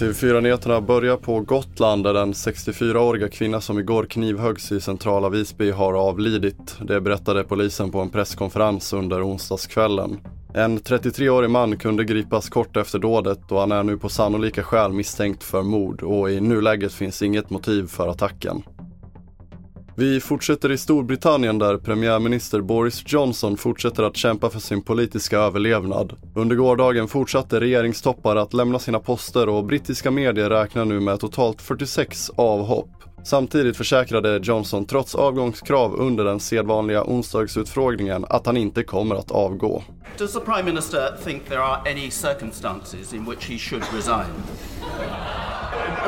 TV4-nyheterna börjar på Gotland där den 64-åriga kvinna som igår knivhöggs i centrala Visby har avlidit. Det berättade polisen på en presskonferens under onsdagskvällen. En 33-årig man kunde gripas kort efter dådet och han är nu på sannolika skäl misstänkt för mord och i nuläget finns inget motiv för attacken. Vi fortsätter i Storbritannien där premiärminister Boris Johnson fortsätter att kämpa för sin politiska överlevnad. Under gårdagen fortsatte regeringstoppar att lämna sina poster och brittiska medier räknar nu med totalt 46 avhopp. Samtidigt försäkrade Johnson trots avgångskrav under den sedvanliga onsdagsutfrågningen att han inte kommer att avgå. Does the Prime Minister think there are any circumstances in which he should resign?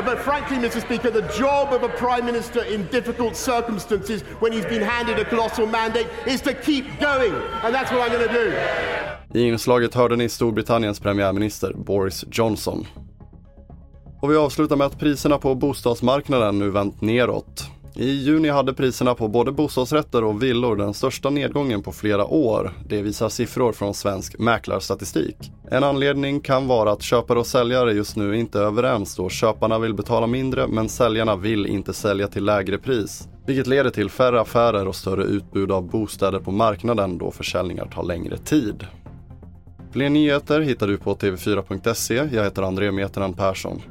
But frankly, Mr. Speaker, the job of a Prime Minister in difficult circumstances when he's been handed a colossal mandate is to keep going. And that's what I'm going to do. I inslaget hörde ni Storbritanniens premiärminister Boris Johnson. Och vi avslutar med att priserna på bostadsmarknaden nu vänt neråt. I juni hade priserna på både bostadsrätter och villor den största nedgången på flera år. Det visar siffror från Svensk Mäklarstatistik. En anledning kan vara att köpare och säljare just nu inte är överens då köparna vill betala mindre men säljarna vill inte sälja till lägre pris. Vilket leder till färre affärer och större utbud av bostäder på marknaden då försäljningar tar längre tid. Fler nyheter hittar du på tv4.se. Jag heter André Meteran Persson.